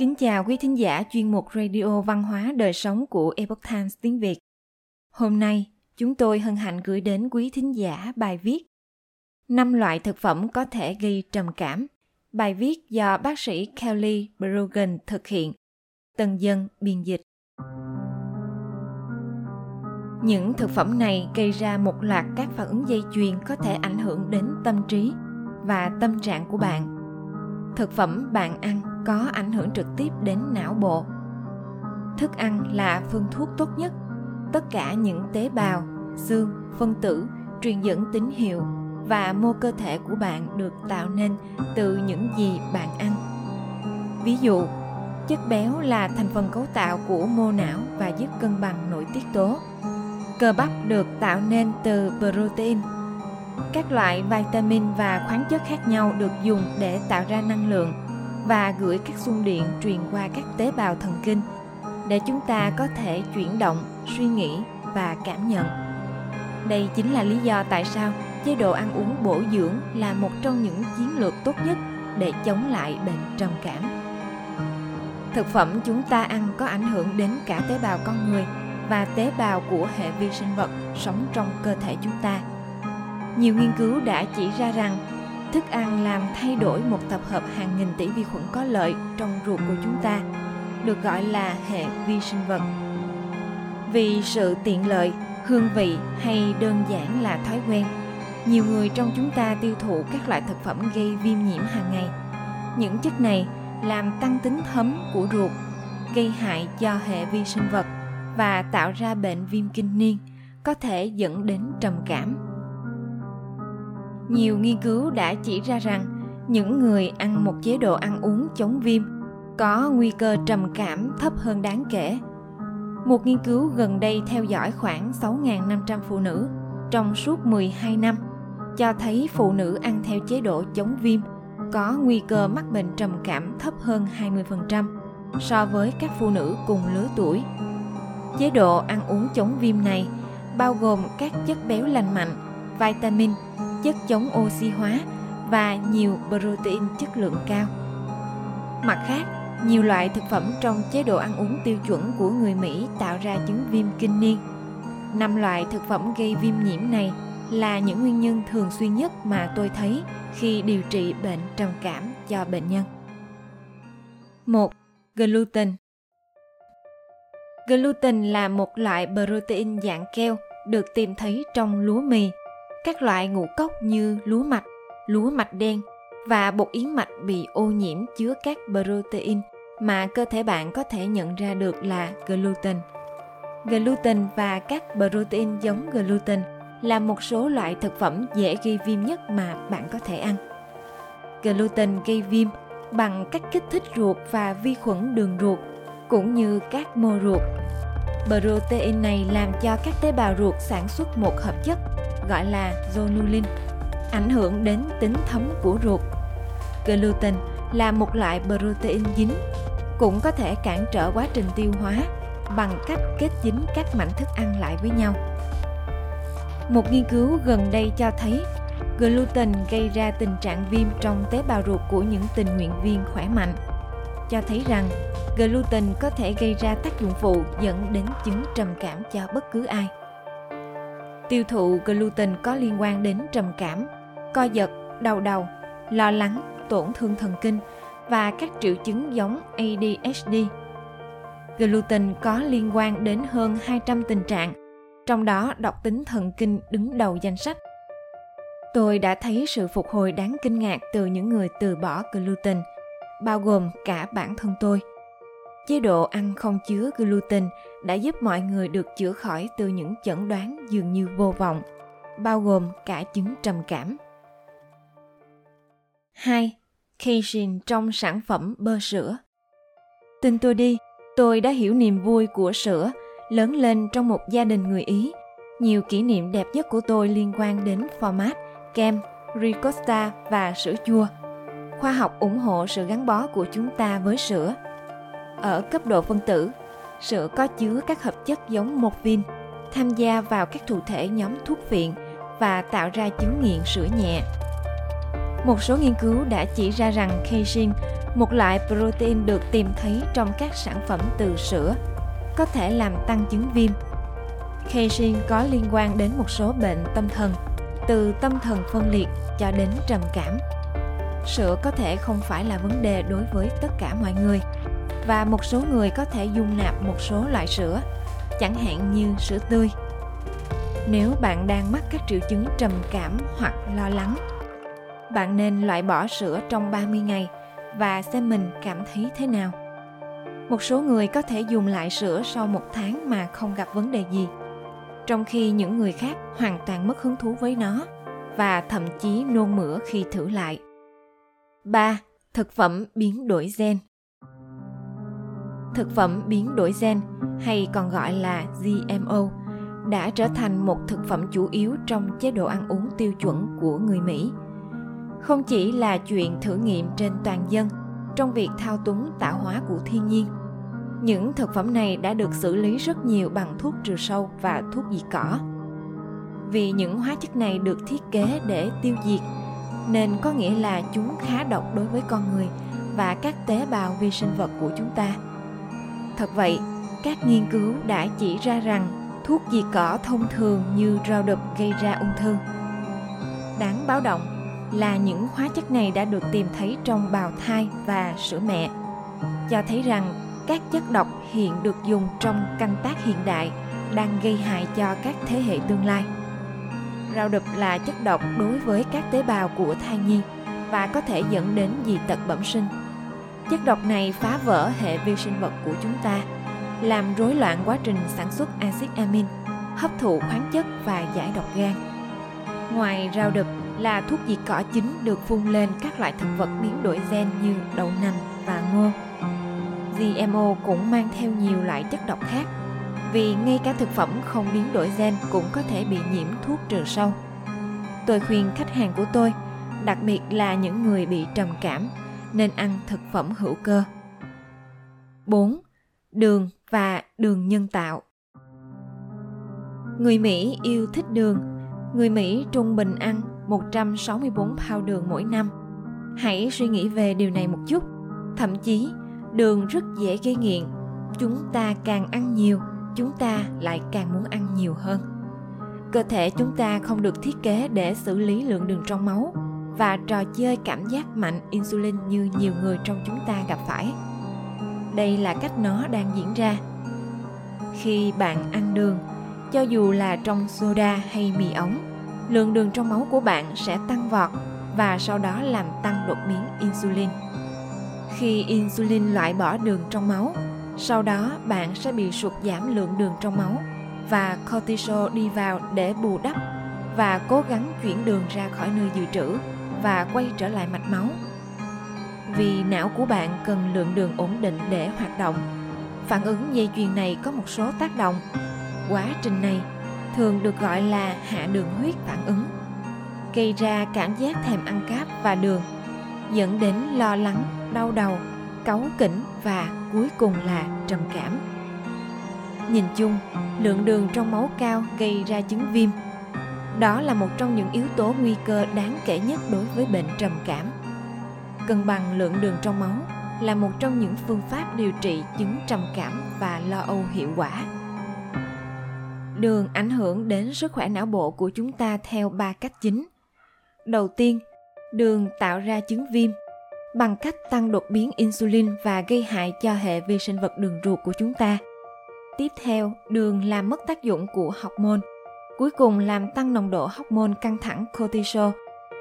Kính chào quý thính giả chuyên mục Radio Văn hóa Đời Sống của Epoch Times tiếng Việt. Hôm nay, chúng tôi hân hạnh gửi đến quý thính giả bài viết năm loại thực phẩm có thể gây trầm cảm. Bài viết do bác sĩ Kelly Brogan thực hiện. Tân dân biên dịch. Những thực phẩm này gây ra một loạt các phản ứng dây chuyền có thể ảnh hưởng đến tâm trí và tâm trạng của bạn. Thực phẩm bạn ăn có ảnh hưởng trực tiếp đến não bộ. Thức ăn là phương thuốc tốt nhất. Tất cả những tế bào, xương, phân tử truyền dẫn tín hiệu và mô cơ thể của bạn được tạo nên từ những gì bạn ăn. Ví dụ, chất béo là thành phần cấu tạo của mô não và giúp cân bằng nội tiết tố. Cơ bắp được tạo nên từ protein. Các loại vitamin và khoáng chất khác nhau được dùng để tạo ra năng lượng và gửi các xung điện truyền qua các tế bào thần kinh để chúng ta có thể chuyển động, suy nghĩ và cảm nhận. Đây chính là lý do tại sao chế độ ăn uống bổ dưỡng là một trong những chiến lược tốt nhất để chống lại bệnh trầm cảm. Thực phẩm chúng ta ăn có ảnh hưởng đến cả tế bào con người và tế bào của hệ vi sinh vật sống trong cơ thể chúng ta. Nhiều nghiên cứu đã chỉ ra rằng thức ăn làm thay đổi một tập hợp hàng nghìn tỷ vi khuẩn có lợi trong ruột của chúng ta, được gọi là hệ vi sinh vật. Vì sự tiện lợi, hương vị hay đơn giản là thói quen, nhiều người trong chúng ta tiêu thụ các loại thực phẩm gây viêm nhiễm hàng ngày. Những chất này làm tăng tính thấm của ruột, gây hại cho hệ vi sinh vật và tạo ra bệnh viêm kinh niên, có thể dẫn đến trầm cảm. Nhiều nghiên cứu đã chỉ ra rằng những người ăn một chế độ ăn uống chống viêm có nguy cơ trầm cảm thấp hơn đáng kể. Một nghiên cứu gần đây theo dõi khoảng 6.500 phụ nữ trong suốt 12 năm cho thấy phụ nữ ăn theo chế độ chống viêm có nguy cơ mắc bệnh trầm cảm thấp hơn 20% so với các phụ nữ cùng lứa tuổi. Chế độ ăn uống chống viêm này bao gồm các chất béo lành mạnh, vitamin, chất chống oxy hóa và nhiều protein chất lượng cao. Mặt khác, nhiều loại thực phẩm trong chế độ ăn uống tiêu chuẩn của người Mỹ tạo ra chứng viêm kinh niên. Năm loại thực phẩm gây viêm nhiễm này là những nguyên nhân thường xuyên nhất mà tôi thấy khi điều trị bệnh trầm cảm cho bệnh nhân. 1. Gluten Gluten là một loại protein dạng keo được tìm thấy trong lúa mì, các loại ngũ cốc như lúa mạch, lúa mạch đen và bột yến mạch bị ô nhiễm chứa các protein mà cơ thể bạn có thể nhận ra được là gluten. Gluten và các protein giống gluten là một số loại thực phẩm dễ gây viêm nhất mà bạn có thể ăn. Gluten gây viêm bằng cách kích thích ruột và vi khuẩn đường ruột cũng như các mô ruột. Protein này làm cho các tế bào ruột sản xuất một hợp chất gọi là zonulin, ảnh hưởng đến tính thấm của ruột. Gluten là một loại protein dính, cũng có thể cản trở quá trình tiêu hóa bằng cách kết dính các mảnh thức ăn lại với nhau. Một nghiên cứu gần đây cho thấy gluten gây ra tình trạng viêm trong tế bào ruột của những tình nguyện viên khỏe mạnh, cho thấy rằng gluten có thể gây ra tác dụng phụ dẫn đến chứng trầm cảm cho bất cứ ai. Tiêu thụ gluten có liên quan đến trầm cảm, co giật, đau đầu, lo lắng, tổn thương thần kinh và các triệu chứng giống ADHD. Gluten có liên quan đến hơn 200 tình trạng trong đó độc tính thần kinh đứng đầu danh sách. Tôi đã thấy sự phục hồi đáng kinh ngạc từ những người từ bỏ gluten, bao gồm cả bản thân tôi. Chế độ ăn không chứa gluten đã giúp mọi người được chữa khỏi từ những chẩn đoán dường như vô vọng, bao gồm cả chứng trầm cảm. 2. Casein trong sản phẩm bơ sữa Tin tôi đi, tôi đã hiểu niềm vui của sữa lớn lên trong một gia đình người Ý. Nhiều kỷ niệm đẹp nhất của tôi liên quan đến format, kem, ricotta và sữa chua. Khoa học ủng hộ sự gắn bó của chúng ta với sữa. Ở cấp độ phân tử, sữa có chứa các hợp chất giống morphine, tham gia vào các thụ thể nhóm thuốc phiện và tạo ra chứng nghiện sữa nhẹ. Một số nghiên cứu đã chỉ ra rằng casein một loại protein được tìm thấy trong các sản phẩm từ sữa, có thể làm tăng chứng viêm. Casein có liên quan đến một số bệnh tâm thần, từ tâm thần phân liệt cho đến trầm cảm. Sữa có thể không phải là vấn đề đối với tất cả mọi người và một số người có thể dung nạp một số loại sữa, chẳng hạn như sữa tươi. Nếu bạn đang mắc các triệu chứng trầm cảm hoặc lo lắng, bạn nên loại bỏ sữa trong 30 ngày và xem mình cảm thấy thế nào. Một số người có thể dùng lại sữa sau một tháng mà không gặp vấn đề gì, trong khi những người khác hoàn toàn mất hứng thú với nó và thậm chí nôn mửa khi thử lại. 3. Thực phẩm biến đổi gen Thực phẩm biến đổi gen hay còn gọi là GMO đã trở thành một thực phẩm chủ yếu trong chế độ ăn uống tiêu chuẩn của người Mỹ. Không chỉ là chuyện thử nghiệm trên toàn dân trong việc thao túng tạo hóa của thiên nhiên, những thực phẩm này đã được xử lý rất nhiều bằng thuốc trừ sâu và thuốc diệt cỏ. Vì những hóa chất này được thiết kế để tiêu diệt, nên có nghĩa là chúng khá độc đối với con người và các tế bào vi sinh vật của chúng ta. Thật vậy, các nghiên cứu đã chỉ ra rằng thuốc diệt cỏ thông thường như rau đực gây ra ung thư. Đáng báo động là những hóa chất này đã được tìm thấy trong bào thai và sữa mẹ, cho thấy rằng các chất độc hiện được dùng trong canh tác hiện đại đang gây hại cho các thế hệ tương lai. Rau đực là chất độc đối với các tế bào của thai nhi và có thể dẫn đến dị tật bẩm sinh. Chất độc này phá vỡ hệ vi sinh vật của chúng ta, làm rối loạn quá trình sản xuất axit amin, hấp thụ khoáng chất và giải độc gan. Ngoài rau đực là thuốc diệt cỏ chính được phun lên các loại thực vật biến đổi gen như đậu nành và ngô. GMO cũng mang theo nhiều loại chất độc khác vì ngay cả thực phẩm không biến đổi gen cũng có thể bị nhiễm thuốc trừ sâu. Tôi khuyên khách hàng của tôi, đặc biệt là những người bị trầm cảm, nên ăn thực phẩm hữu cơ. 4. Đường và đường nhân tạo Người Mỹ yêu thích đường. Người Mỹ trung bình ăn 164 pound đường mỗi năm. Hãy suy nghĩ về điều này một chút. Thậm chí, đường rất dễ gây nghiện. Chúng ta càng ăn nhiều, chúng ta lại càng muốn ăn nhiều hơn. Cơ thể chúng ta không được thiết kế để xử lý lượng đường trong máu và trò chơi cảm giác mạnh insulin như nhiều người trong chúng ta gặp phải. Đây là cách nó đang diễn ra. Khi bạn ăn đường, cho dù là trong soda hay mì ống, lượng đường trong máu của bạn sẽ tăng vọt và sau đó làm tăng đột biến insulin. Khi insulin loại bỏ đường trong máu, sau đó bạn sẽ bị sụt giảm lượng đường trong máu và cortisol đi vào để bù đắp và cố gắng chuyển đường ra khỏi nơi dự trữ và quay trở lại mạch máu. Vì não của bạn cần lượng đường ổn định để hoạt động. Phản ứng dây chuyền này có một số tác động. Quá trình này thường được gọi là hạ đường huyết phản ứng, gây ra cảm giác thèm ăn cáp và đường, dẫn đến lo lắng, đau đầu, cáu kỉnh và cuối cùng là trầm cảm. Nhìn chung, lượng đường trong máu cao gây ra chứng viêm. Đó là một trong những yếu tố nguy cơ đáng kể nhất đối với bệnh trầm cảm. Cân bằng lượng đường trong máu là một trong những phương pháp điều trị chứng trầm cảm và lo âu hiệu quả. Đường ảnh hưởng đến sức khỏe não bộ của chúng ta theo ba cách chính. Đầu tiên, đường tạo ra chứng viêm bằng cách tăng đột biến insulin và gây hại cho hệ vi sinh vật đường ruột của chúng ta. Tiếp theo, đường làm mất tác dụng của hormone, cuối cùng làm tăng nồng độ hormone căng thẳng cortisol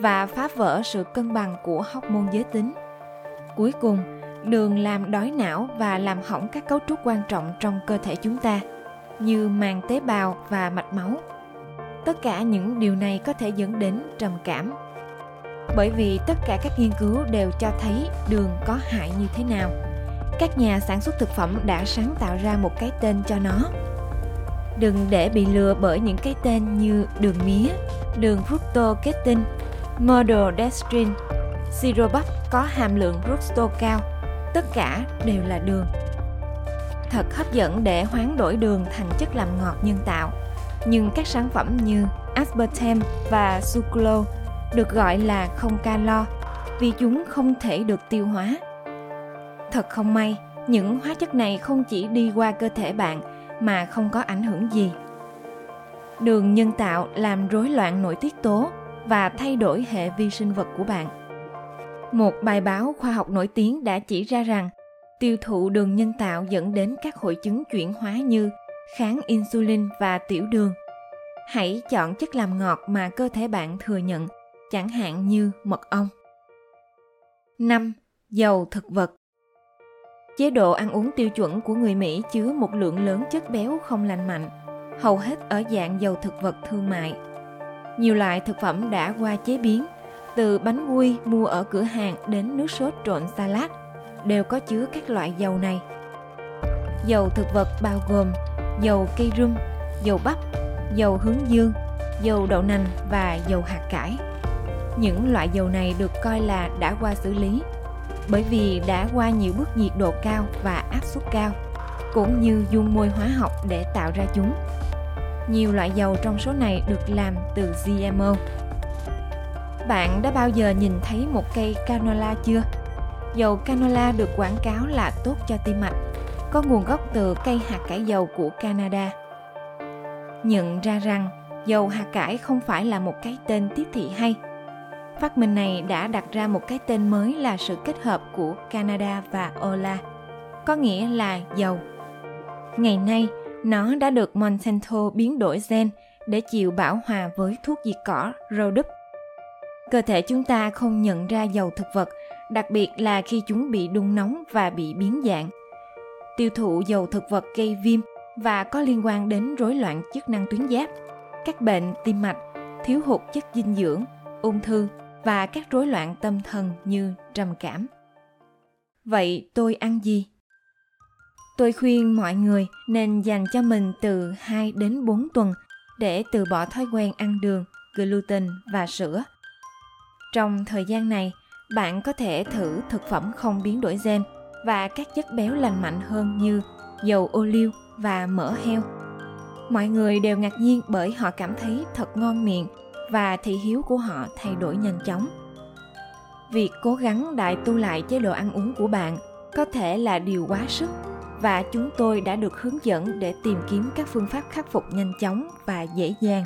và phá vỡ sự cân bằng của hormone giới tính. Cuối cùng, đường làm đói não và làm hỏng các cấu trúc quan trọng trong cơ thể chúng ta, như màng tế bào và mạch máu. Tất cả những điều này có thể dẫn đến trầm cảm bởi vì tất cả các nghiên cứu đều cho thấy đường có hại như thế nào các nhà sản xuất thực phẩm đã sáng tạo ra một cái tên cho nó đừng để bị lừa bởi những cái tên như đường mía đường fructose maltodextrin siro bắp có hàm lượng fructose cao. Tất cả đều là đường. Thật hấp dẫn để hoán đổi đường thành chất làm ngọt nhân tạo. Nhưng các sản phẩm như aspartame và sucralose được gọi là không calo vì chúng không thể được tiêu hóa. Thật không may, những hóa chất này không chỉ đi qua cơ thể bạn mà không có ảnh hưởng gì. Đường nhân tạo làm rối loạn nội tiết tố và thay đổi hệ vi sinh vật của bạn. Một bài báo khoa học nổi tiếng đã chỉ ra rằng tiêu thụ đường nhân tạo dẫn đến các hội chứng chuyển hóa như kháng insulin và tiểu đường. Hãy chọn chất làm ngọt mà cơ thể bạn thừa nhận, chẳng hạn như mật ong. 5. Dầu thực vật Chế độ ăn uống tiêu chuẩn của người Mỹ chứa một lượng lớn chất béo không lành mạnh, hầu hết ở dạng dầu thực vật thương mại. Nhiều loại thực phẩm đã qua chế biến, từ bánh quy mua ở cửa hàng đến nước sốt trộn salad, đều có chứa các loại dầu này. Dầu thực vật bao gồm dầu cây rum, dầu bắp, dầu hướng dương, dầu đậu nành và dầu hạt cải. Những loại dầu này được coi là đã qua xử lý bởi vì đã qua nhiều bước nhiệt độ cao và áp suất cao, cũng như dung môi hóa học để tạo ra chúng. Nhiều loại dầu trong số này được làm từ GMO. Bạn đã bao giờ nhìn thấy một cây canola chưa? Dầu canola được quảng cáo là tốt cho tim mạch, có nguồn gốc từ cây hạt cải dầu của Canada. Nhận ra rằng dầu hạt cải không phải là một cái tên tiếp thị hay – Phát minh này đã đặt ra một cái tên mới là sự kết hợp của Canada và Ola, có nghĩa là dầu. Ngày nay, nó đã được Monsanto biến đổi gen để chịu bảo hòa với thuốc diệt cỏ Roundup. Cơ thể chúng ta không nhận ra dầu thực vật, đặc biệt là khi chúng bị đun nóng và bị biến dạng. Tiêu thụ dầu thực vật gây viêm và có liên quan đến rối loạn chức năng tuyến giáp, các bệnh tim mạch, thiếu hụt chất dinh dưỡng, ung thư và các rối loạn tâm thần như trầm cảm. Vậy tôi ăn gì? Tôi khuyên mọi người nên dành cho mình từ 2 đến 4 tuần để từ bỏ thói quen ăn đường, gluten và sữa. Trong thời gian này, bạn có thể thử thực phẩm không biến đổi gen và các chất béo lành mạnh hơn như dầu ô liu và mỡ heo. Mọi người đều ngạc nhiên bởi họ cảm thấy thật ngon miệng và thị hiếu của họ thay đổi nhanh chóng. Việc cố gắng đại tu lại chế độ ăn uống của bạn có thể là điều quá sức và chúng tôi đã được hướng dẫn để tìm kiếm các phương pháp khắc phục nhanh chóng và dễ dàng.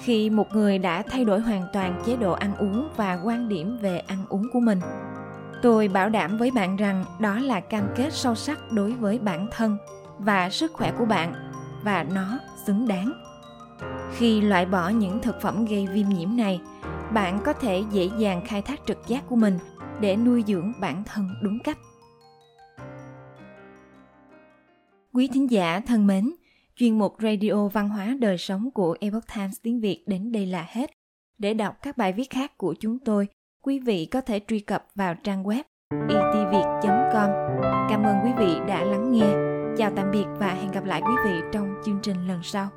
Khi một người đã thay đổi hoàn toàn chế độ ăn uống và quan điểm về ăn uống của mình, tôi bảo đảm với bạn rằng đó là cam kết sâu sắc đối với bản thân và sức khỏe của bạn và nó xứng đáng khi loại bỏ những thực phẩm gây viêm nhiễm này, bạn có thể dễ dàng khai thác trực giác của mình để nuôi dưỡng bản thân đúng cách. Quý thính giả thân mến, chuyên mục radio văn hóa đời sống của epoch times tiếng việt đến đây là hết. Để đọc các bài viết khác của chúng tôi, quý vị có thể truy cập vào trang web e itviet com. Cảm ơn quý vị đã lắng nghe. Chào tạm biệt và hẹn gặp lại quý vị trong chương trình lần sau.